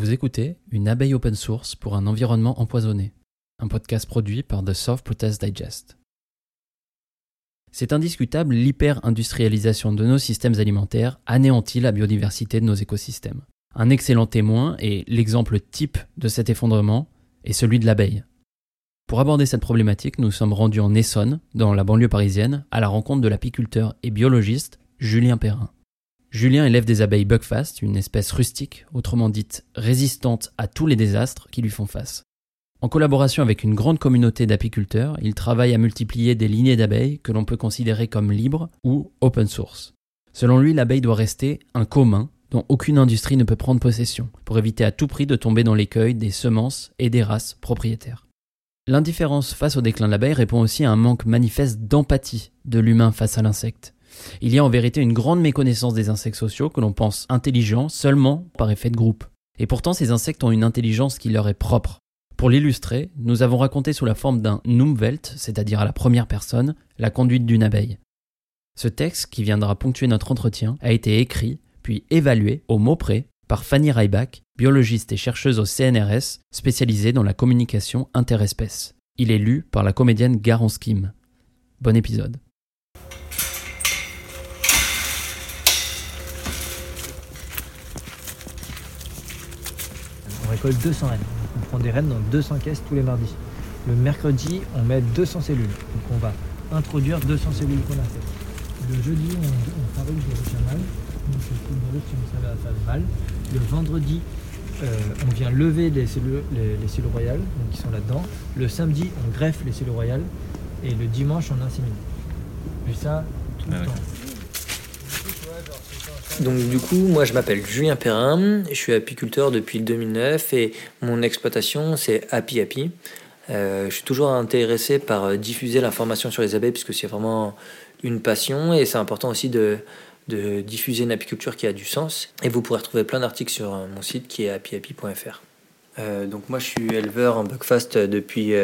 Vous écoutez Une abeille open source pour un environnement empoisonné, un podcast produit par The Soft Protest Digest. C'est indiscutable, l'hyper-industrialisation de nos systèmes alimentaires anéantit la biodiversité de nos écosystèmes. Un excellent témoin et l'exemple type de cet effondrement est celui de l'abeille. Pour aborder cette problématique, nous sommes rendus en Essonne, dans la banlieue parisienne, à la rencontre de l'apiculteur et biologiste Julien Perrin. Julien élève des abeilles Buckfast, une espèce rustique, autrement dite résistante à tous les désastres qui lui font face. En collaboration avec une grande communauté d'apiculteurs, il travaille à multiplier des lignées d'abeilles que l'on peut considérer comme libres ou open source. Selon lui, l'abeille doit rester un commun dont aucune industrie ne peut prendre possession, pour éviter à tout prix de tomber dans l'écueil des semences et des races propriétaires. L'indifférence face au déclin de l'abeille répond aussi à un manque manifeste d'empathie de l'humain face à l'insecte. Il y a en vérité une grande méconnaissance des insectes sociaux que l'on pense intelligents seulement par effet de groupe. Et pourtant ces insectes ont une intelligence qui leur est propre. Pour l'illustrer, nous avons raconté sous la forme d'un Numwelt, c'est-à-dire à la première personne, la conduite d'une abeille. Ce texte, qui viendra ponctuer notre entretien, a été écrit, puis évalué au mot près par Fanny Reibach, biologiste et chercheuse au CNRS, spécialisée dans la communication interespèces. Il est lu par la comédienne Garance Kim. Bon épisode. On récolte 200 rennes. On prend des rennes dans 200 caisses tous les mardis. Le mercredi, on met 200 cellules. Donc on va introduire 200 cellules qu'on a faites. Le jeudi, on, on fabrique des ruches Donc c'est va faire mal. Le vendredi, euh, on vient lever les cellules, les, cellules royales donc qui sont là-dedans. Le samedi, on greffe les cellules royales. Et le dimanche, on insémine. Et ça tout le ah temps. Donc du coup, moi je m'appelle Julien Perrin, je suis apiculteur depuis 2009 et mon exploitation c'est Happy Happy. Euh, je suis toujours intéressé par euh, diffuser l'information sur les abeilles puisque c'est vraiment une passion et c'est important aussi de, diffuser une apiculture qui a du sens. Et vous pourrez retrouver plein d'articles sur euh, mon site qui est happyhappy.fr. donc moi je suis éleveur en buckfast depuis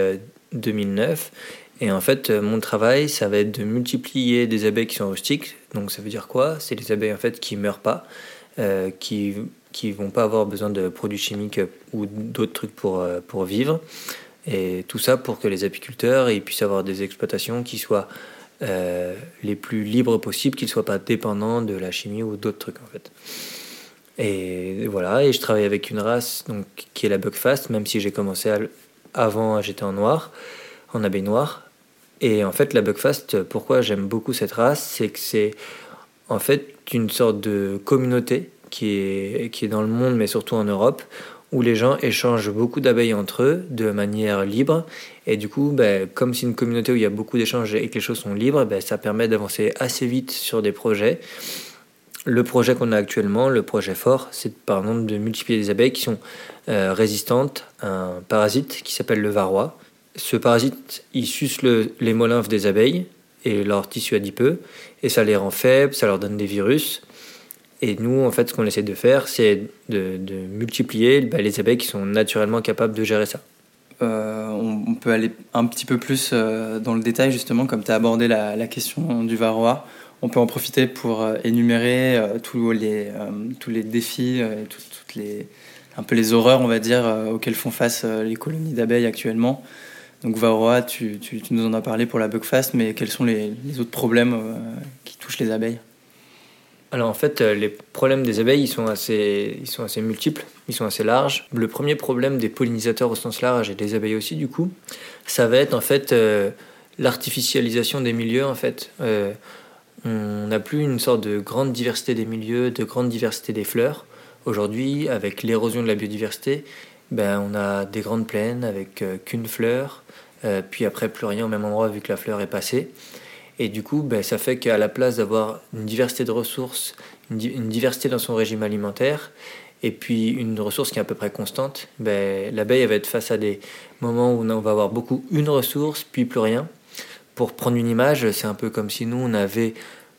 2009 et en fait, euh, mon travail, ça va être de multiplier des abeilles qui sont rustiques. Donc ça veut dire quoi? C'est des abeilles en fait qui meurent pas, euh, qui qui vont pas avoir besoin de produits chimiques ou d'autres trucs pour euh, pour vivre. Et tout ça pour que les apiculteurs ils puissent avoir des exploitations qui soient les plus libres possibles, qu'ils soient pas dépendants de la chimie ou d'autres trucs en fait. Et voilà, et je travaille avec une race donc qui est la Buckfast, même si j'ai commencé avant, j'étais en noir, en abeille noire. Et en fait, la Buckfast, pourquoi j'aime beaucoup cette race, c'est que c'est en fait une sorte de communauté qui est, qui est dans le monde, mais surtout en Europe, où les gens échangent beaucoup d'abeilles entre eux de manière libre. Et du coup, ben, comme c'est une communauté où il y a beaucoup d'échanges et que les choses sont libres, ben, ça permet d'avancer assez vite sur des projets. Le projet qu'on a actuellement, le projet fort, c'est par exemple de multiplier des abeilles qui sont euh, résistantes à un parasite qui s'appelle le varroa. Ce parasite, il suce les molymphes des abeilles et leur tissu adipeux, et ça les rend faibles, ça leur donne des virus. Et nous, en fait, ce qu'on essaie de faire, c'est de, multiplier bah, les abeilles qui sont naturellement capables de gérer ça. Euh, on, peut aller un petit peu plus euh, dans le détail, justement, comme tu as abordé la, question du varroa. On peut en profiter pour euh, énumérer tous, les, tous les défis, toutes les, un peu les horreurs, on va dire, auxquelles font face les colonies d'abeilles actuellement. Donc Varroa, tu, nous en as parlé pour la Buckfast, mais quels sont les, autres problèmes euh, qui touchent les abeilles? Alors en fait, euh, les problèmes des abeilles, ils sont, assez, ils sont assez multiples, ils sont assez larges. Le premier problème des pollinisateurs au sens large et des abeilles aussi, du coup, ça va être en fait euh, l'artificialisation des milieux. En fait, on n'a plus une sorte de grande diversité des milieux, de grande diversité des fleurs. Aujourd'hui, avec l'érosion de la biodiversité, ben, on a des grandes plaines avec qu'une fleur, euh, puis après plus rien au même endroit vu que la fleur est passée. Et du coup, ben, ça fait qu'à la place d'avoir une diversité de ressources, une, diversité dans son régime alimentaire, et puis une ressource qui est à peu près constante, ben, l'abeille va être face à des moments où on va avoir beaucoup une ressource, puis plus rien. Pour prendre une image, c'est un peu comme si nous, on avait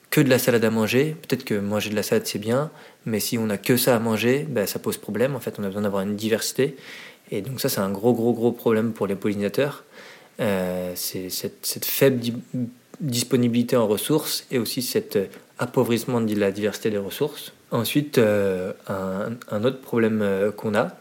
que de la salade à manger. Peut-être que manger de la salade, c'est bien, mais si on a que ça à manger, ben, ça pose problème. En fait, on a besoin d'avoir une diversité. Et donc ça, c'est un gros, gros, gros problème pour les pollinisateurs. Euh, c'est cette, faible disponibilité en ressources et aussi cet euh, appauvrissement de la diversité des ressources. Ensuite, un, un, autre problème qu'on a,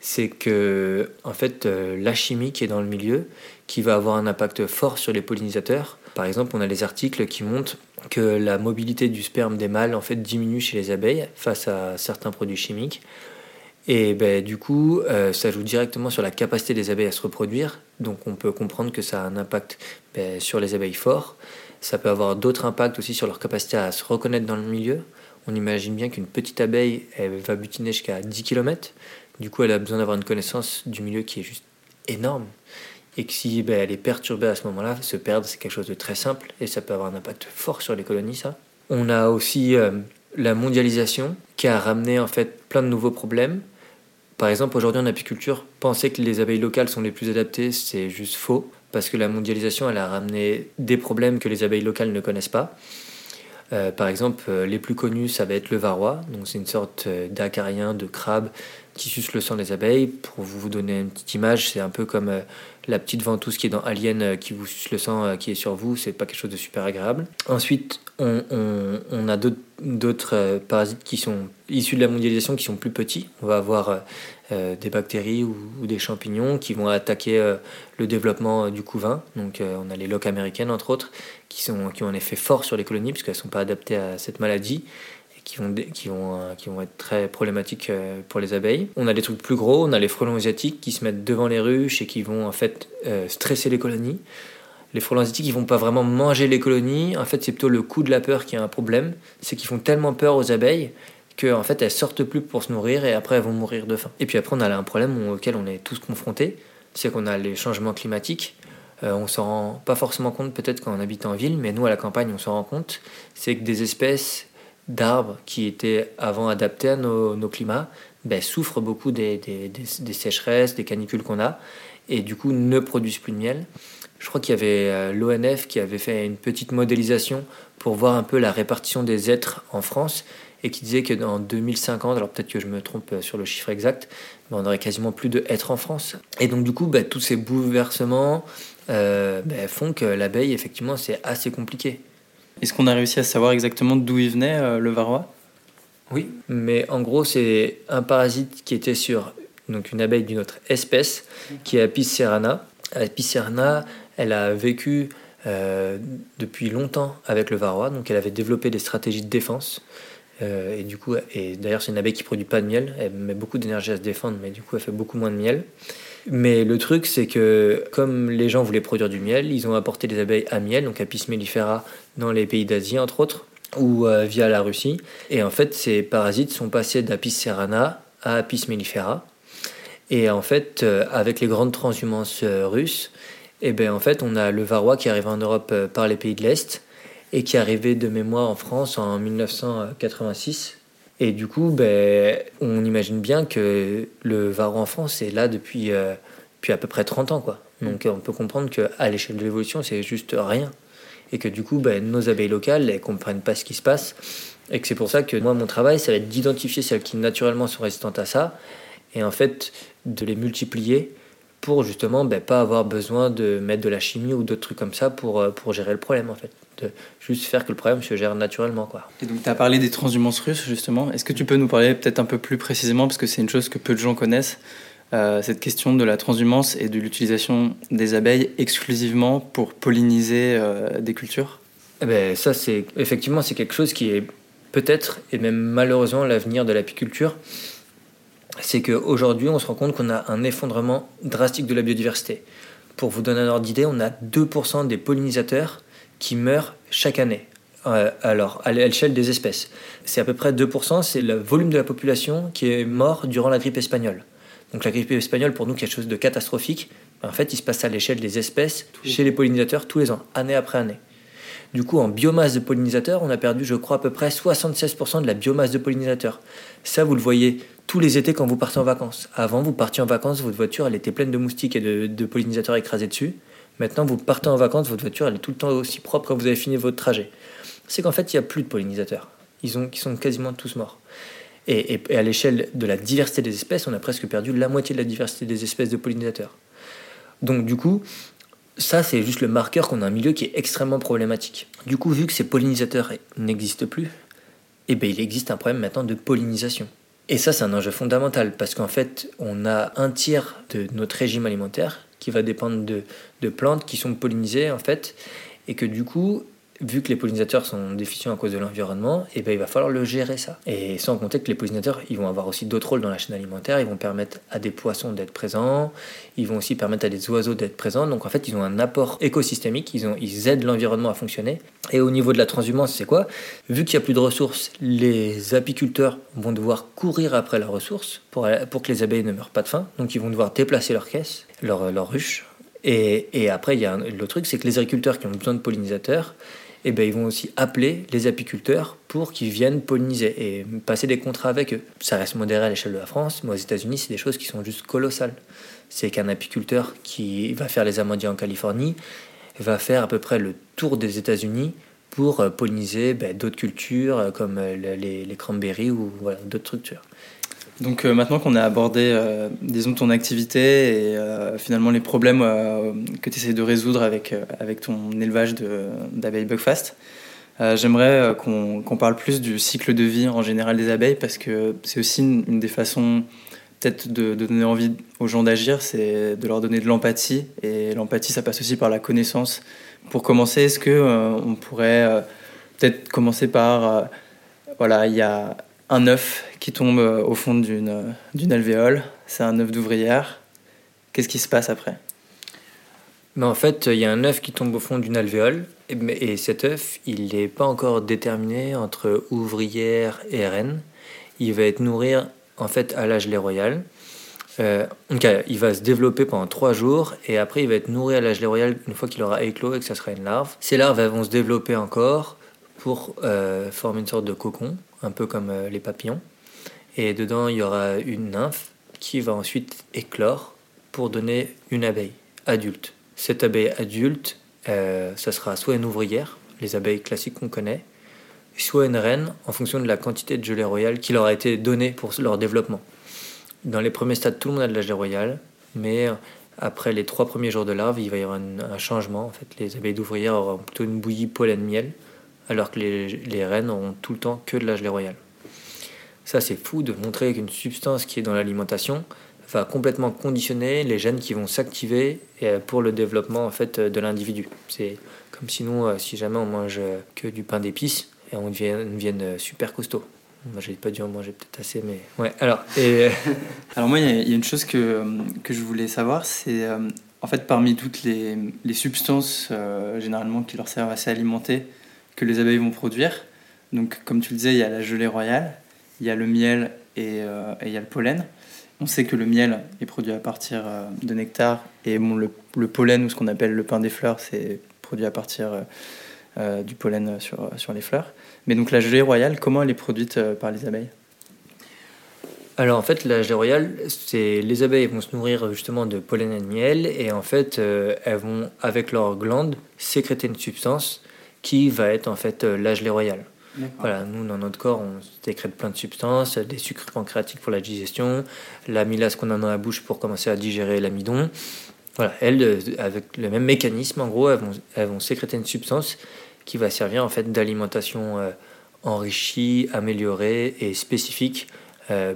c'est que en fait la chimie qui est dans le milieu, qui va avoir un impact fort sur les pollinisateurs. Par exemple, on a les articles qui montrent que la mobilité du sperme des mâles en fait diminue chez les abeilles face à certains produits chimiques. Et ben, du coup, euh, ça joue directement sur la capacité des abeilles à se reproduire. Donc on peut comprendre que ça a un impact ben, sur les abeilles fort. Ça peut avoir d'autres impacts aussi sur leur capacité à se reconnaître dans le milieu. On imagine bien qu'une petite abeille, elle va butiner jusqu'à 10 km. Du coup, elle a besoin d'avoir une connaissance du milieu qui est juste énorme. Et que si ben, elle est perturbée à ce moment-là, se perdre, c'est quelque chose de très simple et ça peut avoir un impact fort sur les colonies, ça. On a aussi euh, la mondialisation qui a ramené en fait plein de nouveaux problèmes. Par exemple, aujourd'hui en apiculture, penser que les abeilles locales sont les plus adaptées, c'est juste faux, parce que la mondialisation, elle a ramené des problèmes que les abeilles locales ne connaissent pas. Euh, par exemple, euh, les plus connus, ça va être le varroa, donc c'est une sorte d'acarien, de crabe qui suce le sang des abeilles. Pour vous donner une petite image, c'est un peu comme la petite ventouse qui est dans Alien euh, qui vous suce le sang euh, qui est sur vous, c'est pas quelque chose de super agréable. Ensuite, on, on, a d'autres euh, parasites qui sont issus de la mondialisation qui sont plus petits. On va avoir des bactéries ou, des champignons qui vont attaquer le développement du couvain. Donc on a les loques américaines entre autres qui, sont, qui ont un effet fort sur les colonies puisqu'elles ne sont pas adaptées à cette maladie qui vont, qui, vont, euh, qui vont être très problématiques euh, pour les abeilles. On a des trucs plus gros, on a les frelons asiatiques qui se mettent devant les ruches et qui vont en fait euh, stresser les colonies. Les frelons asiatiques, ils vont pas vraiment manger les colonies. En fait, c'est plutôt le coût de la peur qui a un problème. C'est qu'ils font tellement peur aux abeilles qu'en fait, elles sortent plus pour se nourrir et après, elles vont mourir de faim. Et puis après, on a un problème auquel on est tous confrontés. C'est qu'on a les changements climatiques. on s'en rend pas forcément compte peut-être quand on habite en ville, mais nous, à la campagne, on s'en rend compte. C'est que des espèces d'arbres qui étaient avant adaptés à nos, nos climats ben, souffrent beaucoup des, des, des, sécheresses, des canicules qu'on a, et du coup ne produisent plus de miel. Je crois qu'il y avait euh, l'ONF qui avait fait une petite modélisation pour voir un peu la répartition des êtres en France, et qui disait que dans 2050, alors peut-être que je me trompe euh, sur le chiffre exact, mais on aurait quasiment plus de êtres en France. Et donc du coup, ben, tous ces bouleversements euh, ben, font que l'abeille, effectivement, c'est assez compliqué. Est-ce qu'on a réussi à savoir exactement d'où il venait, euh, le varroa? Oui, mais en gros, c'est un parasite qui était sur donc une abeille d'une autre espèce, qui est Apis cerana. Apis cerana, elle a vécu euh, depuis longtemps avec le varroa, donc elle avait développé des stratégies de défense. Euh, et du coup, et d'ailleurs, c'est une abeille qui produit pas de miel. Elle met beaucoup d'énergie à se défendre, mais du coup, elle fait beaucoup moins de miel. Mais le truc, c'est que comme les gens voulaient produire du miel, ils ont apporté des abeilles à miel, donc Apis mellifera, dans les pays d'Asie, entre autres, ou euh, via la Russie. Et en fait, ces parasites sont passés d'Apis cerana à Apis mellifera. Et en fait, euh, avec les grandes transhumances russes, eh ben, en fait, on a le varroa qui arrive en Europe par les pays de l'Est et qui est arrivé de mémoire en France en 1986 et du coup, ben, on imagine bien que le varroa en France est là depuis, euh, à peu près 30 ans. Quoi. Donc on peut comprendre qu'à l'échelle de l'évolution, c'est juste rien. Et que du coup, ben, nos abeilles locales, elles comprennent pas ce qui se passe. Et que c'est pour ça que moi, mon travail, ça va être d'identifier celles qui naturellement sont résistantes à ça. Et en fait, de les multiplier pour justement ben, pas avoir besoin de mettre de la chimie ou d'autres trucs comme ça pour, euh, pour gérer le problème en fait de juste faire que le problème se gère naturellement. Quoi. Et donc tu as parlé des transhumances russes justement. Est-ce que tu peux nous parler peut-être un peu plus précisément, parce que c'est une chose que peu de gens connaissent, euh, cette question de la transhumance et de l'utilisation des abeilles exclusivement pour polliniser euh, des cultures? Eh ben, Ça, c'est effectivement c'est quelque chose qui est peut-être et même malheureusement l'avenir de l'apiculture. C'est qu'aujourd'hui, on se rend compte qu'on a un effondrement drastique de la biodiversité. Pour vous donner un ordre d'idée, on a 2% des pollinisateurs qui meurent chaque année. Euh, alors, à l'échelle des espèces, c'est à peu près 2%, c'est le volume de la population qui est mort durant la grippe espagnole. Donc la grippe espagnole, pour nous, quelque chose de catastrophique. En fait, il se passe à l'échelle des espèces, chez les pollinisateurs, tous les ans, année après année. Du coup, en biomasse de pollinisateurs, on a perdu, je crois, à peu près 76% de la biomasse de pollinisateurs. Ça, vous le voyez tous les étés quand vous partez en vacances. Avant, vous partiez en vacances, votre voiture, elle était pleine de moustiques et de, pollinisateurs écrasés dessus. Maintenant, vous partez en vacances, votre voiture elle est tout le temps aussi propre quand vous avez fini votre trajet. C'est qu'en fait, il n'y a plus de pollinisateurs. Ils, ont, sont quasiment tous morts. Et, à l'échelle de la diversité des espèces, on a presque perdu la moitié de la diversité des espèces de pollinisateurs. Donc du coup, ça c'est juste le marqueur qu'on a un milieu qui est extrêmement problématique. Du coup, vu que ces pollinisateurs n'existent plus, eh ben, il existe un problème maintenant de pollinisation. Et ça, c'est un enjeu fondamental parce qu'en fait, on a un tiers de notre régime alimentaire qui va dépendre de, de plantes qui sont pollinisées en fait, et que du coup, vu que les pollinisateurs sont déficients à cause de l'environnement, et eh ben, il va falloir le gérer ça. Et sans compter que les pollinisateurs, ils vont avoir aussi d'autres rôles dans la chaîne alimentaire, ils vont permettre à des poissons d'être présents, ils vont aussi permettre à des oiseaux d'être présents, donc en fait ils ont un apport écosystémique, ils, aident l'environnement à fonctionner. Et au niveau de la transhumance, c'est quoi? Vu qu'il n'y a plus de ressources, les apiculteurs vont devoir courir après la ressource pour, que les abeilles ne meurent pas de faim, donc ils vont devoir déplacer leurs caisses, leurs leur ruches, et, après, il y a le truc, c'est que les agriculteurs qui ont besoin de pollinisateurs, eh ben, ils vont aussi appeler les apiculteurs pour qu'ils viennent polliniser et passer des contrats avec eux. Ça reste modéré à l'échelle de la France, mais aux États-Unis, c'est des choses qui sont juste colossales. C'est qu'un apiculteur qui va faire les amandiers en Californie va faire à peu près le tour des États-Unis pour polliniser ben, d'autres cultures euh, comme euh, les, cranberries ou d'autres structures. Donc euh, maintenant qu'on a abordé, euh, disons, ton activité et euh, finalement les problèmes que tu essaies de résoudre avec, avec ton élevage d'abeilles Bugfast, j'aimerais qu'on parle plus du cycle de vie en général des abeilles parce que c'est aussi une, des façons peut-être de, donner envie aux gens d'agir, c'est de leur donner de l'empathie et l'empathie ça passe aussi par la connaissance. Pour commencer, est-ce que on pourrait peut-être commencer par voilà, il y a un œuf qui tombe euh, au fond d'une, euh, d'une alvéole. C'est un œuf d'ouvrière. Qu'est-ce qui se passe après? Mais En fait, il y a un œuf qui tombe au fond d'une alvéole. Et, et cet œuf, il n'est pas encore déterminé entre ouvrière et reine. Il va être nourri en fait à l'âge royal. Euh, donc, il va se développer pendant trois jours et après il va être nourri à l'âge royal une fois qu'il aura éclos et que ça sera une larve. Ces larves vont se développer encore pour euh, former une sorte de cocon, un peu comme euh, les papillons. Et dedans, il y aura une nymphe qui va ensuite éclore pour donner une abeille adulte. Cette abeille adulte, euh, ça sera soit une ouvrière, les abeilles classiques qu'on connaît, soit une reine en fonction de la quantité de gelée royale qui leur a été donnée pour leur développement. Dans les premiers stades, tout le monde a de la gelée royale, mais après les trois premiers jours de larve, il va y avoir un, changement. En fait, les abeilles d'ouvrière auront plutôt une bouillie pollen-miel alors que les, les, reines auront tout le temps que de la gelée. Ça, c'est fou de montrer qu'une substance qui est dans l'alimentation va complètement conditionner les gènes qui vont s'activer euh, pour le développement en fait, de l'individu. C'est comme sinon, euh, si jamais on mange que du pain d'épices, et on devienne, super costaud. Moi, j'ai pas dû en manger peut-être assez, mais ouais. Alors, alors moi, il y, a une chose que, que je voulais savoir, c'est euh, en fait parmi toutes les substances généralement qui leur servent à s'alimenter, que les abeilles vont produire. Donc, comme tu le disais, il y a la gelée royale, il y a le miel euh, et, il y a le pollen. On sait que le miel est produit à partir euh, de nectar et le, pollen, ou ce qu'on appelle le pain des fleurs, c'est produit à partir euh, du pollen sur, sur les fleurs. Mais donc la gelée royale, comment elle est produite par les abeilles? Alors en fait, la gelée royale, c'est les abeilles vont se nourrir justement de pollen et de miel, et en fait, elles vont avec leurs glandes sécréter une substance qui va être en fait euh, la gelée royale. Voilà, nous dans notre corps, on sécrète plein de substances, des sucres pancréatiques pour la digestion, l'amylase qu'on a dans la bouche pour commencer à digérer l'amidon. Voilà, elles, euh, avec le même mécanisme, en gros, elles vont, elles vont sécréter une substance qui va servir en fait d'alimentation euh, enrichie, améliorée et spécifique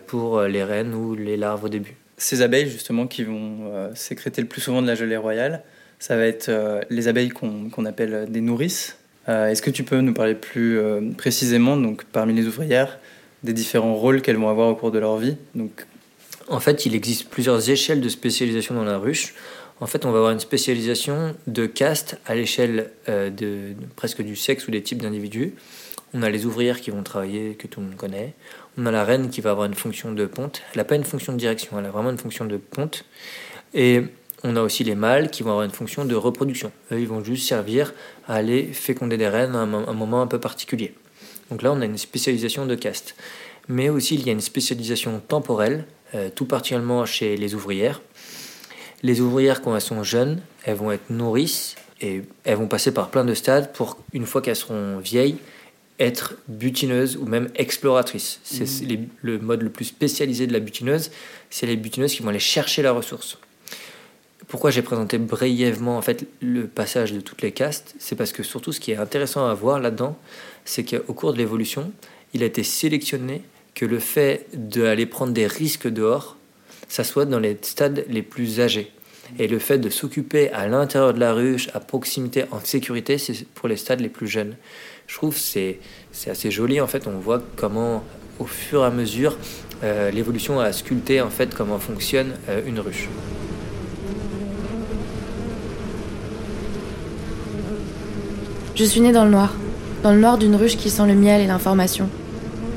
pour les reines ou les larves au début. Ces abeilles justement qui vont sécréter le plus souvent de la gelée royale, ça va être les abeilles qu'on appelle des nourrices, euh, est-ce que tu peux nous parler plus euh, précisément, donc parmi les ouvrières, des différents rôles qu'elles vont avoir au cours de leur vie? Donc... En fait, il existe plusieurs échelles de spécialisation dans la ruche. En fait, on va avoir une spécialisation de caste à l'échelle euh, de, presque du sexe ou des types d'individus. On a les ouvrières qui vont travailler, que tout le monde connaît. On a la reine qui va avoir une fonction de ponte. Elle n'a pas une fonction de direction, elle a vraiment une fonction de ponte. Et on a aussi les mâles qui vont avoir une fonction de reproduction. Eux, ils vont juste servir à aller féconder des reines à un, moment un peu particulier. Donc là, on a une spécialisation de caste. Mais aussi, il y a une spécialisation temporelle, euh, tout particulièrement chez les ouvrières. Les ouvrières, quand elles sont jeunes, elles vont être nourrices et elles vont passer par plein de stades pour, une fois qu'elles seront vieilles, être butineuses ou même exploratrices. C'est mmh. le mode le plus spécialisé de la butineuse, c'est les butineuses qui vont aller chercher la ressource. Pourquoi j'ai présenté brièvement en fait le passage de toutes les castes C'est parce que surtout ce qui est intéressant à voir là-dedans, c'est qu'au cours de l'évolution, il a été sélectionné que le fait d'aller prendre des risques dehors, ça soit dans les stades les plus âgés. Et le fait de s'occuper à l'intérieur de la ruche, à proximité, en sécurité, c'est pour les stades les plus jeunes. Je trouve que c'est assez joli. En fait, on voit comment, au fur et à mesure, euh, l'évolution a sculpté en fait comment fonctionne euh, une ruche. Je suis né dans le noir, dans le noir d'une ruche qui sent le miel et l'information.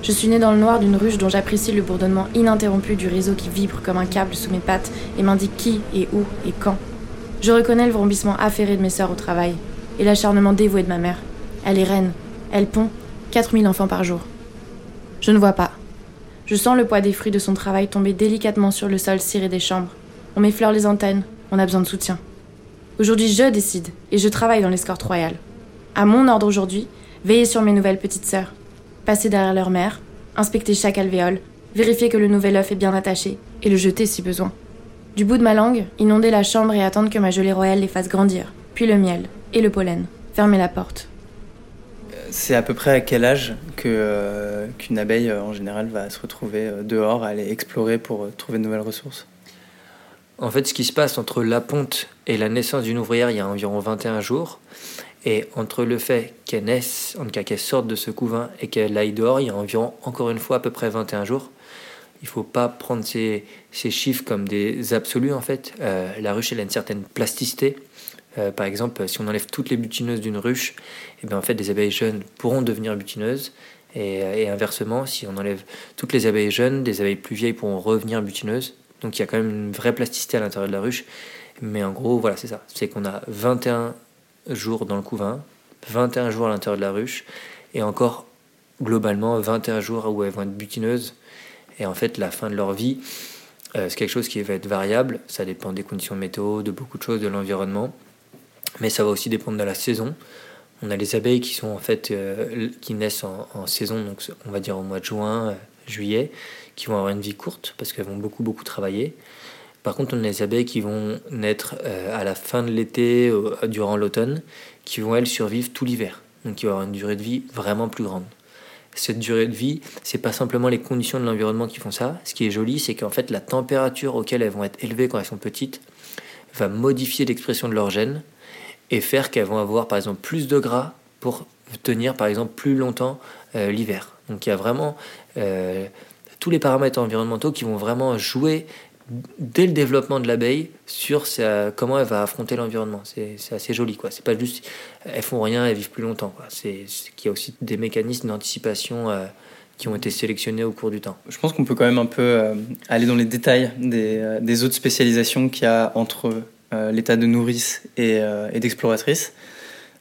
Je suis né dans le noir d'une ruche dont j'apprécie le bourdonnement ininterrompu du réseau qui vibre comme un câble sous mes pattes et m'indique qui et où et quand. Je reconnais le vrombissement affairé de mes sœurs au travail et l'acharnement dévoué de ma mère. Elle est reine, elle pond 4000 enfants par jour. Je ne vois pas. Je sens le poids des fruits de son travail tomber délicatement sur le sol ciré des chambres. On m'effleure les antennes, on a besoin de soutien. Aujourd'hui, je décide et je travaille dans l'escorte royale. À mon ordre aujourd'hui, veiller sur mes nouvelles petites sœurs, passer derrière leur mère, inspecter chaque alvéole, vérifier que le nouvel œuf est bien attaché et le jeter si besoin. Du bout de ma langue, inonder la chambre et attendre que ma gelée royale les fasse grandir, puis le miel et le pollen. Fermer la porte. C'est à peu près à quel âge que, euh, qu'une abeille euh, en général va se retrouver euh, dehors, aller explorer pour trouver de nouvelles ressources? En fait, ce qui se passe entre la ponte et la naissance d'une ouvrière, il y a environ 21 jours. Et entre le fait qu'elle naisse, en cas qu'elle sorte de ce couvain et qu'elle aille dehors, il y a environ, encore une fois, à peu près 21 jours. Il ne faut pas prendre ces, chiffres comme des absolus, en fait. Euh, la ruche, elle a une certaine plasticité. Euh, par exemple, si on enlève toutes les butineuses d'une ruche, et eh bien en fait, des abeilles jeunes pourront devenir butineuses. Et, et, inversement, si on enlève toutes les abeilles jeunes, des abeilles plus vieilles pourront revenir butineuses. Donc il y a quand même une vraie plasticité à l'intérieur de la ruche. Mais en gros, voilà, c'est ça. C'est qu'on a 21 jours dans le couvain, 21 jours à l'intérieur de la ruche, et encore globalement 21 jours où elles vont être butineuses. Et en fait, la fin de leur vie, euh, c'est quelque chose qui va être variable. Ça dépend des conditions météo, de beaucoup de choses, de l'environnement. Mais ça va aussi dépendre de la saison. On a les abeilles qui sont en fait euh, qui naissent en, saison, donc on va dire au mois de juin, euh, juillet, qui vont avoir une vie courte parce qu'elles vont beaucoup beaucoup travailler. Par contre, on a les abeilles qui vont naître euh, à la fin de l'été, durant l'automne, qui vont elles survivre tout l'hiver. Donc qui vont avoir une durée de vie vraiment plus grande. Cette durée de vie, c'est pas simplement les conditions de l'environnement qui font ça. Ce qui est joli, c'est qu'en fait la température auquel elles vont être élevées quand elles sont petites va modifier l'expression de leurs gènes et faire qu'elles vont avoir par exemple plus de gras pour tenir par exemple plus longtemps euh, l'hiver. Donc il y a vraiment euh, tous les paramètres environnementaux qui vont vraiment jouer dès le développement de l'abeille sur comment elle va affronter l'environnement. C'est assez joli, quoi. C'est pas juste elles font rien, elles vivent plus longtemps. C'est qu'il y a aussi des mécanismes d'anticipation euh, qui ont été sélectionnés au cours du temps. Je pense qu'on peut quand même un peu euh, aller dans les détails des, euh, des autres spécialisations qu'il y a entre l'état de nourrice et, d'exploratrice.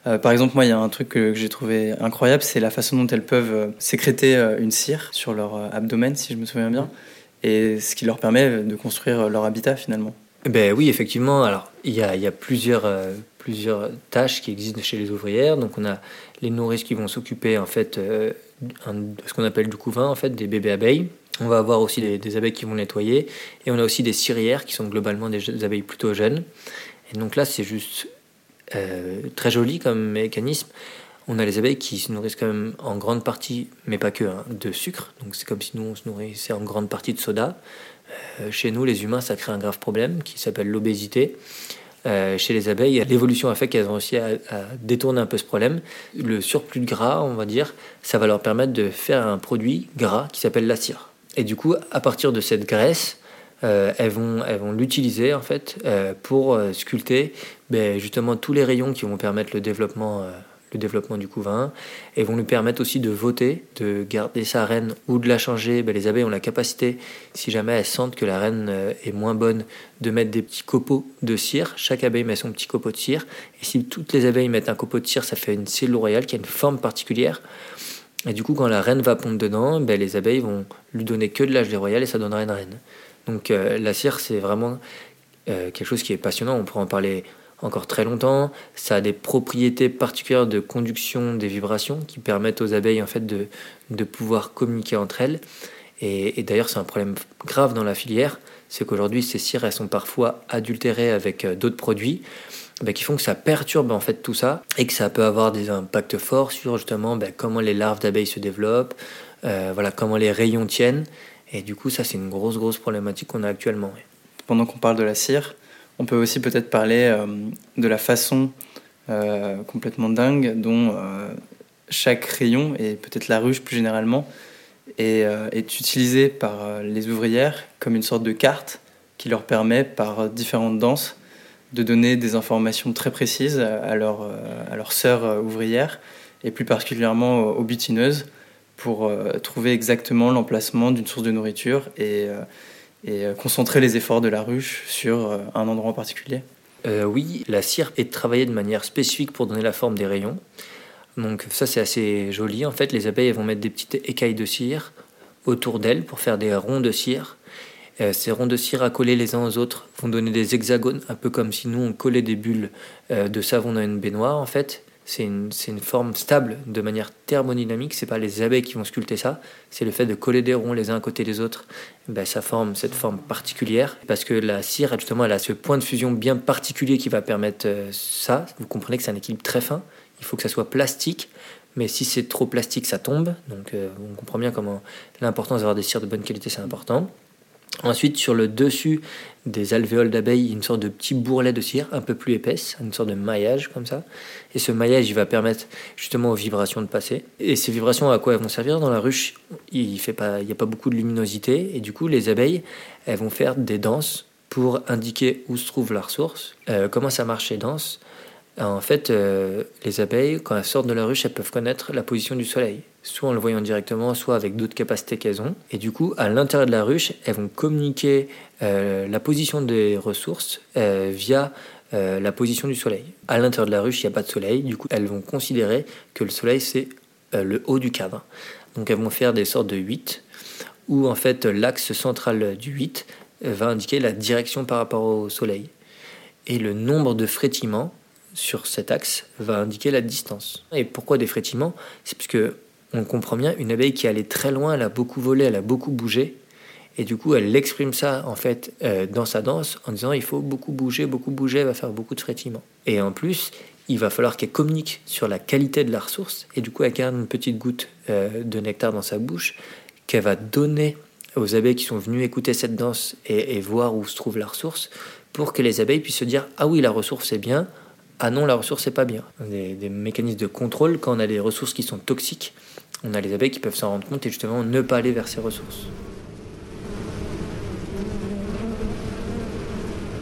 par exemple, moi, il y a un truc que j'ai trouvé incroyable, c'est la façon dont elles peuvent sécréter une cire sur leur abdomen, si je me souviens bien et ce qui leur permet de construire leur habitat finalement. Ben oui, effectivement. Alors, il y a, euh, plusieurs tâches qui existent chez les ouvrières. Donc, on a les nourrices qui vont s'occuper en fait euh, de ce qu'on appelle du couvain, en fait, des bébés abeilles. On va avoir aussi des, abeilles qui vont nettoyer, et on a aussi des cirières qui sont globalement des, abeilles plutôt jeunes. Et donc là, c'est juste euh, très joli comme mécanisme on a les abeilles qui se nourrissent quand même en grande partie, mais pas que, hein, de sucre. Donc c'est comme si nous on se nourrissait en grande partie de soda. Euh, chez nous, les humains, ça crée un grave problème qui s'appelle l'obésité. Euh, chez les abeilles, l'évolution a fait qu'elles ont réussi à, détourner un peu ce problème. Le surplus de gras, on va dire, ça va leur permettre de faire un produit gras qui s'appelle la cire. Et du coup, à partir de cette graisse, euh, elles vont, elles vont l'utiliser en fait pour sculpter ben, justement tous les rayons qui vont permettre le développement le développement du couvain et vont lui permettre aussi de voter, de garder sa reine ou de la changer. Ben, les abeilles ont la capacité, si jamais elles sentent que la reine euh, est moins bonne, de mettre des petits copeaux de cire. Chaque abeille met son petit copeau de cire. Et si toutes les abeilles mettent un copeau de cire, ça fait une cellule royale qui a une forme particulière. Et du coup, quand la reine va pondre dedans, ben, les abeilles vont lui donner que de l'âge des royales et ça donnera une reine. Donc euh, la cire, c'est vraiment euh, quelque chose qui est passionnant. On pourra en parler encore très longtemps. Ça a des propriétés particulières de conduction des vibrations qui permettent aux abeilles en fait de, de pouvoir communiquer entre elles. Et, d'ailleurs, c'est un problème grave dans la filière, c'est qu'aujourd'hui ces cires elles sont parfois adultérées avec euh, d'autres produits. Ben, qui font que ça perturbe en fait tout ça et que ça peut avoir des impacts forts sur justement ben, comment les larves d'abeilles se développent, voilà, comment les rayons tiennent. Et du coup, ça, c'est une grosse, grosse problématique qu'on a actuellement. Pendant qu'on parle de la cire, on peut aussi peut-être parler de la façon complètement dingue dont chaque rayon, et peut-être la ruche plus généralement, est, est utilisé par les ouvrières comme une sorte de carte qui leur permet, par différentes danses, de donner des informations très précises à, leur, leurs sœurs ouvrières, et plus particulièrement aux butineuses, pour euh, trouver exactement l'emplacement d'une source de nourriture et, euh, et, euh, concentrer les efforts de la ruche sur un endroit en particulier. oui, la cire est travaillée de manière spécifique pour donner la forme des rayons. Donc ça c'est assez joli. En fait, les abeilles vont mettre des petites écailles de cire autour d'elles pour faire des ronds de cire euh, ces ronds de cire accolés les uns aux autres vont donner des hexagones, un peu comme si nous on collait des bulles euh, de savon dans une baignoire en fait. C'est une, forme stable de manière thermodynamique. C'est pas les abeilles qui vont sculpter ça, c'est le fait de coller des ronds les uns à côté des autres. Ben, ça forme cette forme particulière parce que la cire, justement, elle a ce point de fusion bien particulier qui va permettre euh, ça. Vous comprenez que c'est un équilibre très fin. Il faut que ça soit plastique, mais si c'est trop plastique, ça tombe. Donc on comprend bien comment l'importance d'avoir des cires de bonne qualité, c'est important. Ensuite, sur le dessus des alvéoles d'abeilles, une sorte de petit bourrelet de cire un peu plus épaisse, une sorte de maillage comme ça. Et ce maillage, il va permettre justement aux vibrations de passer. Et ces vibrations, à quoi elles vont servir? Dans la ruche, il n'y a pas beaucoup de luminosité. Et du coup, les abeilles, elles vont faire des danses pour indiquer où se trouve la ressource. Euh, comment ça marche ces danses En fait, euh, les abeilles, quand elles sortent de la ruche, elles peuvent connaître la position du soleil soit en le voyant directement, soit avec d'autres capacités qu'elles ont. Et du coup, à l'intérieur de la ruche, elles vont communiquer euh, la position des ressources euh, via euh, la position du soleil. À l'intérieur de la ruche, il n'y a pas de soleil, du coup, elles vont considérer que le soleil, c'est le haut du cadre. Donc elles vont faire des sortes de 8, où en fait l'axe central du 8 va indiquer la direction par rapport au soleil. Et le nombre de frétillements sur cet axe va indiquer la distance. Et pourquoi des frétillements? C'est parce que on comprend bien, une abeille qui allait très loin, elle a beaucoup volé, elle a beaucoup bougé, et du coup elle exprime ça en fait euh, dans sa danse en disant il faut beaucoup bouger, beaucoup bouger, elle va faire beaucoup de frétillements. Et en plus, il va falloir qu'elle communique sur la qualité de la ressource, et du coup elle garde une petite goutte euh, de nectar dans sa bouche qu'elle va donner aux abeilles qui sont venues écouter cette danse et, voir où se trouve la ressource, pour que les abeilles puissent se dire ah oui la ressource est bien, ah non la ressource c'est pas bien. Des, des mécanismes de contrôle quand on a des ressources qui sont toxiques on a les abeilles qui peuvent s'en rendre compte et justement ne pas aller vers ces ressources.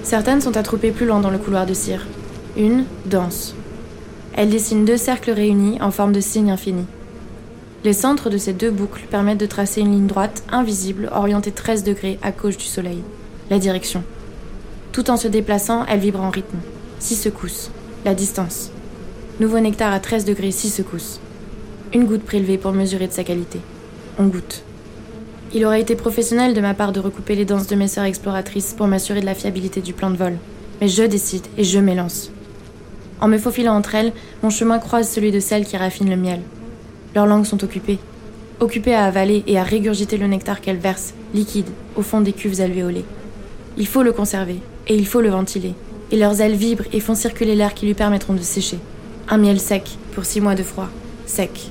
Certaines sont attroupées plus loin dans le couloir de cire. Une danse. Elle dessine deux cercles réunis en forme de signe infini. Les centres de ces deux boucles permettent de tracer une ligne droite invisible orientée 13 degrés à gauche du soleil. La direction. Tout en se déplaçant, elle vibre en rythme. 6 secousses. La distance. Nouveau nectar à 13 degrés, 6 secousses. Une goutte prélevée pour mesurer de sa qualité. On goûte. Il aurait été professionnel de ma part de recouper les danses de mes sœurs exploratrices pour m'assurer de la fiabilité du plan de vol. Mais je décide et je m'élance. En me faufilant entre elles, mon chemin croise celui de celles qui raffinent le miel. Leurs langues sont occupées. Occupées à avaler et à régurgiter le nectar qu'elles versent, liquide, au fond des cuves alvéolées. Il faut le conserver, et il faut le ventiler. Et leurs ailes vibrent et font circuler l'air qui lui permettront de sécher. Un miel sec, pour six mois de froid. Sec,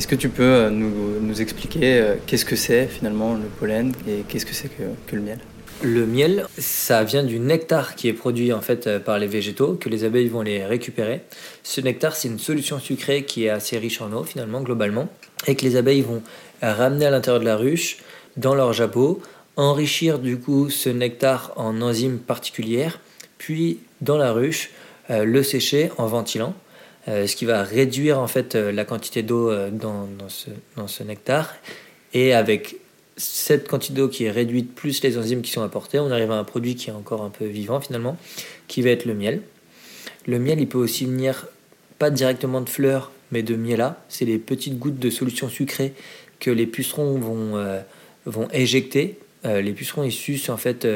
est-ce que tu peux euh, nous, expliquer euh, qu'est-ce que c'est finalement le pollen et qu'est-ce que c'est que, le miel? Le miel, ça vient du nectar qui est produit en fait euh, par les végétaux, que les abeilles vont les récupérer. Ce nectar, c'est une solution sucrée qui est assez riche en eau finalement, globalement, et que les abeilles vont ramener à l'intérieur de la ruche, dans leur jabot, enrichir du coup ce nectar en enzymes particulières, puis dans la ruche, le sécher en ventilant. Euh, ce qui va réduire en fait euh, la quantité d'eau euh, dans, ce, nectar. Et avec cette quantité d'eau qui est réduite plus les enzymes qui sont apportées, on arrive à un produit qui est encore un peu vivant finalement, qui va être le miel. Le miel, il peut aussi venir pas directement de fleurs, mais de miela. C'est les petites gouttes de solution sucrée que les pucerons vont, vont éjecter. les pucerons, ils sucent en fait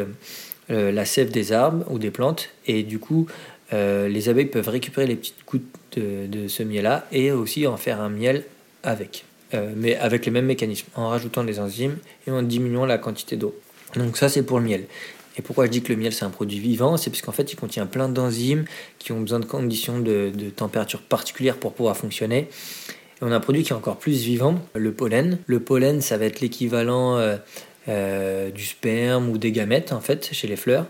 la sève des arbres ou des plantes, et du coup, les abeilles peuvent récupérer les petites gouttes de, ce miel-là et aussi en faire un miel avec. Euh, mais avec les mêmes mécanismes, en rajoutant des enzymes et en diminuant la quantité d'eau. Donc ça c'est pour le miel. Et pourquoi je dis que le miel c'est un produit vivant? C'est parce qu'en fait il contient plein d'enzymes qui ont besoin de conditions de, température particulières pour pouvoir fonctionner. Et on a un produit qui est encore plus vivant, le pollen. Le pollen, ça va être l'équivalent euh, euh, du sperme ou des gamètes en fait chez les fleurs.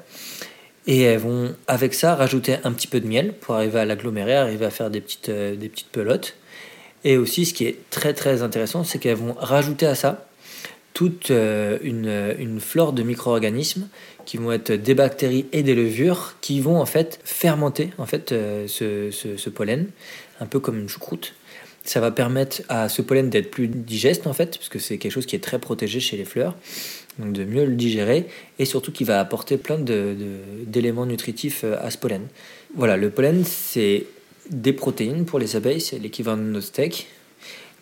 Et elles vont avec ça rajouter un petit peu de miel pour arriver à l'agglomérer, arriver à faire des petites, euh, des petites pelotes. Et aussi, ce qui est très très intéressant, c'est qu'elles vont rajouter à ça toute une, une flore de micro-organismes qui vont être des bactéries et des levures qui vont en fait fermenter en fait ce, ce, ce pollen, un peu comme une choucroute. Ça va permettre à ce pollen d'être plus digeste en fait, parce que c'est quelque chose qui est très protégé chez les fleurs, de mieux le digérer, et surtout qui va apporter plein d'éléments de, nutritifs euh, à ce pollen. Voilà, le pollen c'est des protéines pour les abeilles, c'est l'équivalent de nos steaks,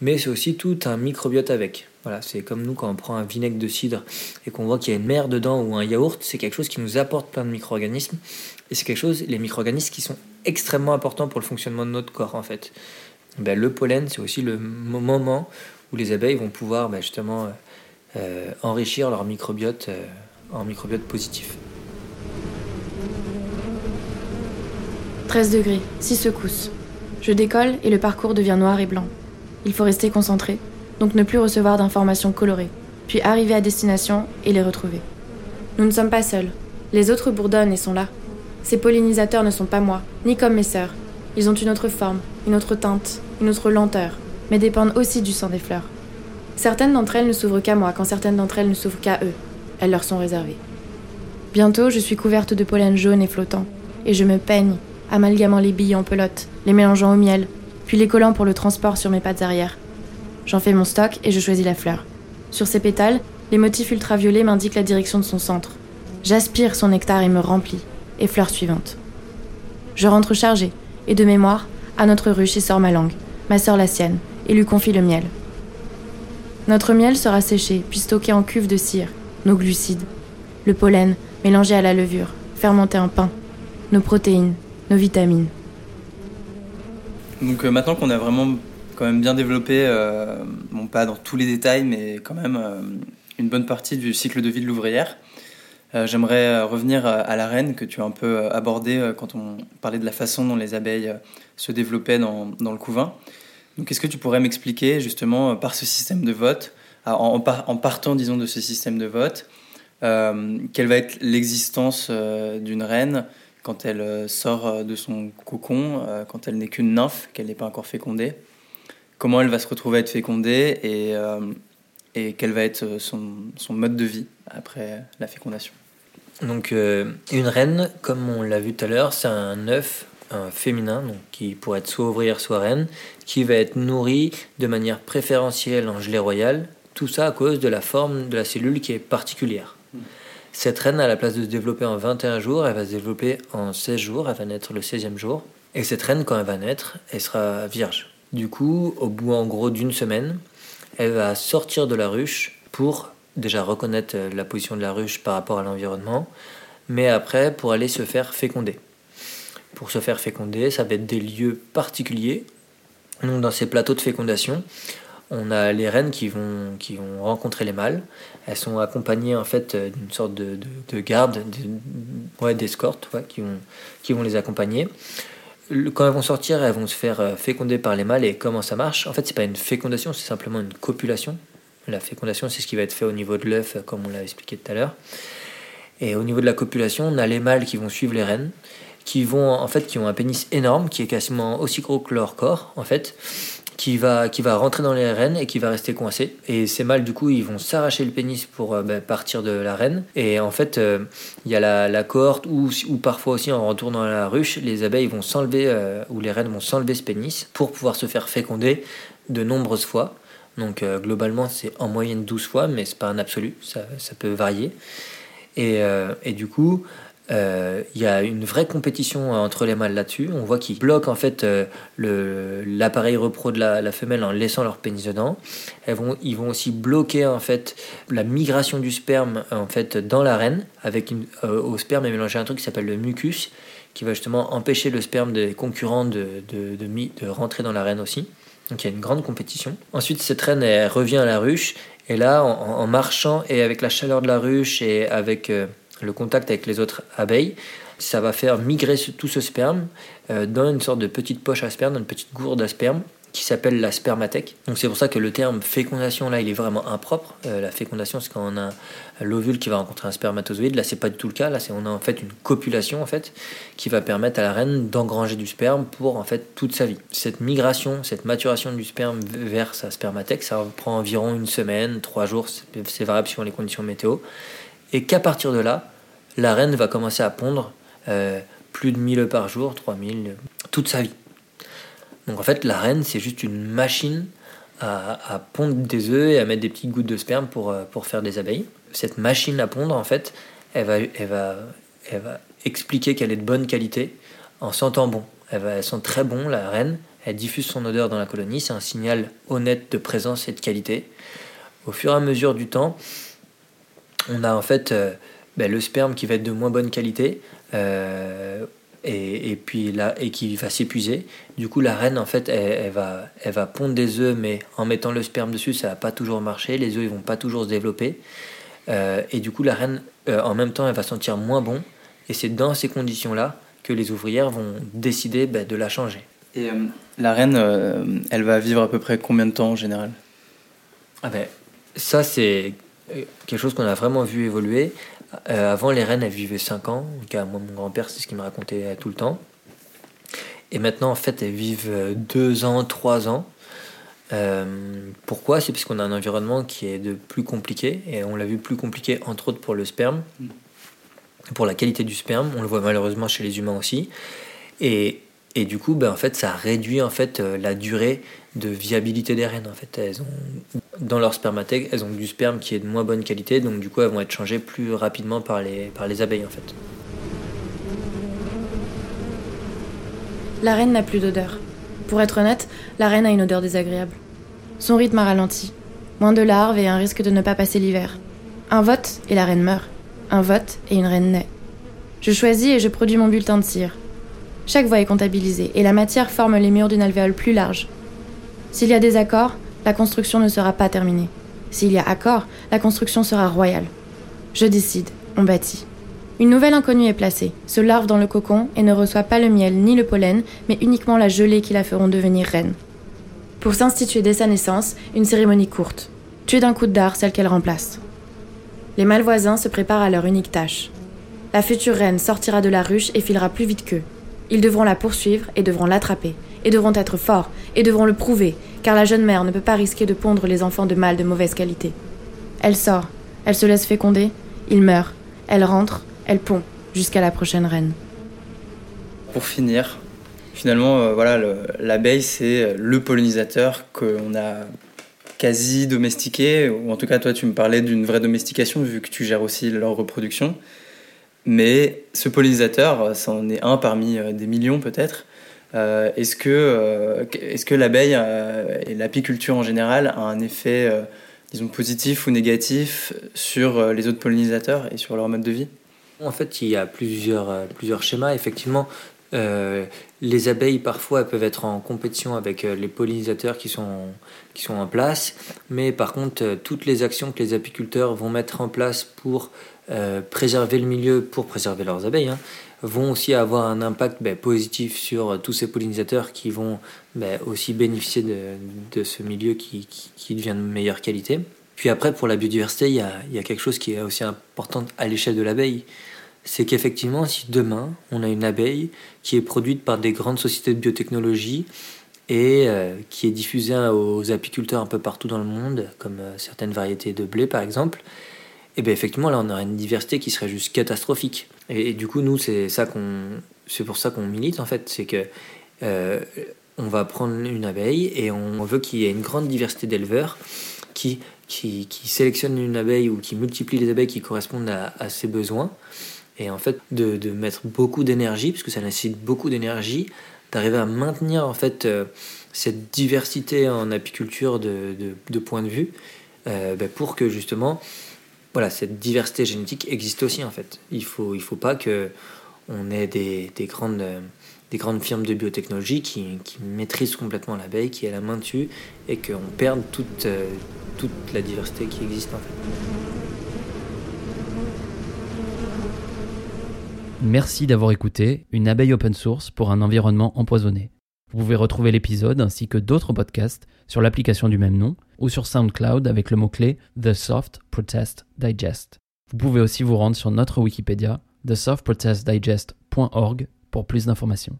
mais c'est aussi tout un microbiote avec. Voilà, c'est comme nous quand on prend un vinaigre de cidre et qu'on voit qu'il y a une mer dedans ou un yaourt, c'est quelque chose qui nous apporte plein de micro-organismes. Et c'est quelque chose, les micro-organismes qui sont extrêmement importants pour le fonctionnement de notre corps en fait. Ben, le pollen, c'est aussi le moment où les abeilles vont pouvoir ben, justement euh, enrichir leur microbiote euh, en microbiote positif. 13 degrés, 6 secousses. Je décolle et le parcours devient noir et blanc. Il faut rester concentré, donc ne plus recevoir d'informations colorées, puis arriver à destination et les retrouver. Nous ne sommes pas seuls. Les autres bourdonnent et sont là. Ces pollinisateurs ne sont pas moi, ni comme mes sœurs. Ils ont une autre forme, une autre teinte, une autre lenteur, mais dépendent aussi du sang des fleurs. Certaines d'entre elles ne s'ouvrent qu'à moi, quand certaines d'entre elles ne s'ouvrent qu'à eux. Elles leur sont réservées. Bientôt, je suis couverte de pollen jaune et flottant, et je me peigne, amalgamant les billes en pelote, les mélangeant au miel, puis les collant pour le transport sur mes pattes arrière. J'en fais mon stock et je choisis la fleur. Sur ses pétales, les motifs ultraviolets m'indiquent la direction de son centre. J'aspire son nectar et me remplis. Et fleur suivante. Je rentre chargée, et de mémoire, à notre ruche et sort ma langue, ma sœur la sienne, et lui confie le miel. Notre miel sera séché, puis stocké en cuve de cire, nos glucides, le pollen mélangé à la levure, fermenté en pain, nos protéines, nos vitamines. Donc euh, maintenant qu'on a vraiment quand même bien développé, euh, pas dans tous les détails, mais quand même euh, une bonne partie du cycle de vie de l'ouvrière, euh, j'aimerais revenir à la reine que tu as un peu abordé quand on parlait de la façon dont les abeilles se développaient dans, dans le couvain. Donc, est-ce que tu pourrais m'expliquer justement par ce système de vote, en, partant, disons, de ce système de vote, quelle va être l'existence d'une reine quand elle sort de son cocon, quand elle n'est qu'une nymphe, qu'elle n'est pas encore fécondée? Comment elle va se retrouver à être fécondée et, et quel va être son, son mode de vie après la fécondation? Donc euh, une reine, comme on l'a vu tout à l'heure, c'est un œuf féminin, donc qui pourrait être soit ouvrière, soit reine, qui va être nourri de manière préférentielle en gelée royale, tout ça à cause de la forme de la cellule qui est particulière. Cette reine, à la place de se développer en 21 jours, elle va se développer en 16 jours, elle va naître le 16e jour. Et cette reine, quand elle va naître, elle sera vierge. Du coup, au bout en gros d'une semaine, elle va sortir de la ruche pour déjà reconnaître la position de la ruche par rapport à l'environnement, mais après pour aller se faire féconder. Pour se faire féconder, ça va être des lieux particuliers. Donc dans ces plateaux de fécondation, on a les reines qui vont, qui vont rencontrer les mâles. Elles sont accompagnées en fait euh, d'une sorte de, de, garde, d'escorte, qui, vont, qui vont les accompagner. Quand elles vont sortir, elles vont se faire euh, féconder par les mâles. Et comment ça marche? En fait, c'est pas une fécondation, c'est simplement une copulation. La fécondation, c'est ce qui va être fait au niveau de l'œuf, comme on l'a expliqué tout à l'heure. Et au niveau de la copulation, on a les mâles qui vont suivre les reines, qui vont en fait qui ont un pénis énorme, qui est quasiment aussi gros que leur corps, en fait, qui va qui va rentrer dans les reines et qui va rester coincé. Et ces mâles, du coup, ils vont s'arracher le pénis pour euh, bah, partir de la reine. Et en fait, euh, il y a la, la cohorte ou, ou parfois aussi en retournant à la ruche, les abeilles vont s'enlever euh, ou les reines vont s'enlever ce pénis pour pouvoir se faire féconder de nombreuses fois. Donc globalement, c'est en moyenne 12 fois, mais c'est pas un absolu, ça, ça peut varier. Et, et du coup, euh, il y a une vraie compétition entre les mâles là-dessus. On voit qu'ils bloquent en fait l'appareil repro de la, femelle en laissant leur pénis dedans. Elles vont, ils vont aussi bloquer en fait la migration du sperme en fait dans la reine. Avec une, au sperme est mélangé un truc qui s'appelle le mucus, qui va justement empêcher le sperme des concurrents de, de, de, rentrer dans la reine aussi. Donc il y a une grande compétition. Ensuite, cette reine elle revient à la ruche. Et là, en, marchant et avec la chaleur de la ruche et avec euh, le contact avec les autres abeilles, ça va faire migrer tout ce sperme euh, dans une sorte de petite poche à sperme, dans une petite gourde à sperme, qui s'appelle la spermathèque. Donc c'est pour ça que le terme fécondation là il est vraiment impropre. Euh, la fécondation c'est quand on a l'ovule qui va rencontrer un spermatozoïde. Là c'est pas du tout le cas. Là c'est on a en fait une copulation en fait qui va permettre à la reine d'engranger du sperme pour en fait toute sa vie. Cette migration, cette maturation du sperme vers sa spermathèque, ça prend environ une semaine, trois jours, c'est variable suivant les conditions météo. Et qu'à partir de là, la reine va commencer à pondre euh, plus de 1000 œufs par jour, 3000, toute sa vie. Donc en fait, la reine, c'est juste une machine à, pondre des œufs et à mettre des petites gouttes de sperme pour, euh, pour faire des abeilles. Cette machine à pondre, en fait, elle va, elle va, elle va expliquer qu'elle est de bonne qualité en sentant bon. Elle, va, elle sent très bon, la reine. Elle diffuse son odeur dans la colonie. C'est un signal honnête de présence et de qualité. Au fur et à mesure du temps, on a en fait euh, ben, le sperme qui va être de moins bonne qualité. Euh, et, puis là, et qui va s'épuiser. Du coup, la reine, en fait, elle, va, elle va pondre des œufs, mais en mettant le sperme dessus, ça va pas toujours marcher. Les œufs, ils vont pas toujours se développer. Euh, et du coup, la reine, euh, en même temps, elle va sentir moins bon. Et c'est dans ces conditions-là que les ouvrières vont décider bah, de la changer. Et la reine, elle va vivre à peu près combien de temps en général? Ah ben, Ça, c'est quelque chose qu'on a vraiment vu évoluer. Euh, avant, les reines, elles vivaient 5 ans. Cas, moi, mon grand-père, c'est ce qu'il me racontait tout le temps. Et maintenant, en fait, elles vivent 2 ans, 3 ans. Euh, pourquoi? C'est parce qu'on a un environnement qui est de plus compliqué. Et on l'a vu plus compliqué, entre autres, pour le sperme. Pour la qualité du sperme. On le voit malheureusement chez les humains aussi. Et, et du coup, ben, en fait, ça réduit en fait, euh, la durée de viabilité des reines. En fait, elles ont, dans leur spermathèque, elles ont du sperme qui est de moins bonne qualité, donc du coup, elles vont être changées plus rapidement par les, par les abeilles. En fait. La reine n'a plus d'odeur. Pour être honnête, la reine a une odeur désagréable. Son rythme a ralenti. Moins de larves et un risque de ne pas passer l'hiver. Un vote et la reine meurt. Un vote et une reine naît. Je choisis et je produis mon bulletin de cire. Chaque voix est comptabilisée et la matière forme les murs d'une alvéole plus large. S'il y a des accords, la construction ne sera pas terminée. S'il y a accord, la construction sera royale. Je décide, on bâtit. Une nouvelle inconnue est placée, se larve dans le cocon et ne reçoit pas le miel ni le pollen, mais uniquement la gelée qui la feront devenir reine. Pour s'instituer dès sa naissance, une cérémonie courte. Tuer d'un coup de dard celle qu'elle remplace. Les malvoisins se préparent à leur unique tâche. La future reine sortira de la ruche et filera plus vite qu'eux. Ils devront la poursuivre et devront l'attraper, et devront être forts, et devront le prouver, car la jeune mère ne peut pas risquer de pondre les enfants de mâles de mauvaise qualité. Elle sort, elle se laisse féconder, il meurt, elle rentre, elle pond, jusqu'à la prochaine reine. Pour finir, finalement, euh, voilà, l'abeille, c'est le pollinisateur qu'on a quasi domestiqué, ou en tout cas, toi, tu me parlais d'une vraie domestication, vu que tu gères aussi leur reproduction. Mais ce pollinisateur, c'en est un parmi euh, des millions peut-être. Euh, est-ce que, euh, est que l'abeille et l'apiculture en général a un effet, disons, positif ou négatif sur les autres pollinisateurs et sur leur mode de vie? En fait, il y a plusieurs, plusieurs schémas. Effectivement, les abeilles, parfois, peuvent être en compétition avec les pollinisateurs qui sont, qui sont en place. Mais par contre, toutes les actions que les apiculteurs vont mettre en place pour euh, préserver le milieu pour préserver leurs abeilles, hein, vont aussi avoir un impact ben, positif sur tous ces pollinisateurs qui vont ben, aussi bénéficier de, ce milieu qui, devient de meilleure qualité. Puis après, pour la biodiversité, il y a, quelque chose qui est aussi important à l'échelle de l'abeille. C'est qu'effectivement, si demain, on a une abeille qui est produite par des grandes sociétés de biotechnologie, et euh, qui est diffusée aux apiculteurs un peu partout dans le monde, comme euh, certaines variétés de blé par exemple, et bien effectivement là on aurait une diversité qui serait juste catastrophique. Et, du coup nous c'est ça qu'on c'est pour ça qu'on milite en fait, c'est que euh, on va prendre une abeille et on veut qu'il y ait une grande diversité d'éleveurs qui, qui, qui, sélectionnent une abeille ou qui multiplient les abeilles qui correspondent à, ses besoins. Et en fait, de, de mettre beaucoup d'énergie, puisque ça nécessite beaucoup d'énergie, d'arriver à maintenir en fait euh, cette diversité en apiculture de, de, de points de vue, euh, ben, pour que justement voilà, cette diversité génétique existe aussi en fait. Il faut, il faut pas que on ait des, des grandes, des grandes firmes de biotechnologie qui, qui maîtrisent complètement l'abeille, qui aient la main dessus, et qu'on perde toute, euh, toute la diversité qui existe en fait. Merci d'avoir écouté Une abeille open source pour un environnement empoisonné. Vous pouvez retrouver l'épisode ainsi que d'autres podcasts sur l'application du même nom ou sur SoundCloud avec le mot-clé The Soft Protest Digest. Vous pouvez aussi vous rendre sur notre Wikipédia, thesoftprotestdigest.org pour plus d'informations.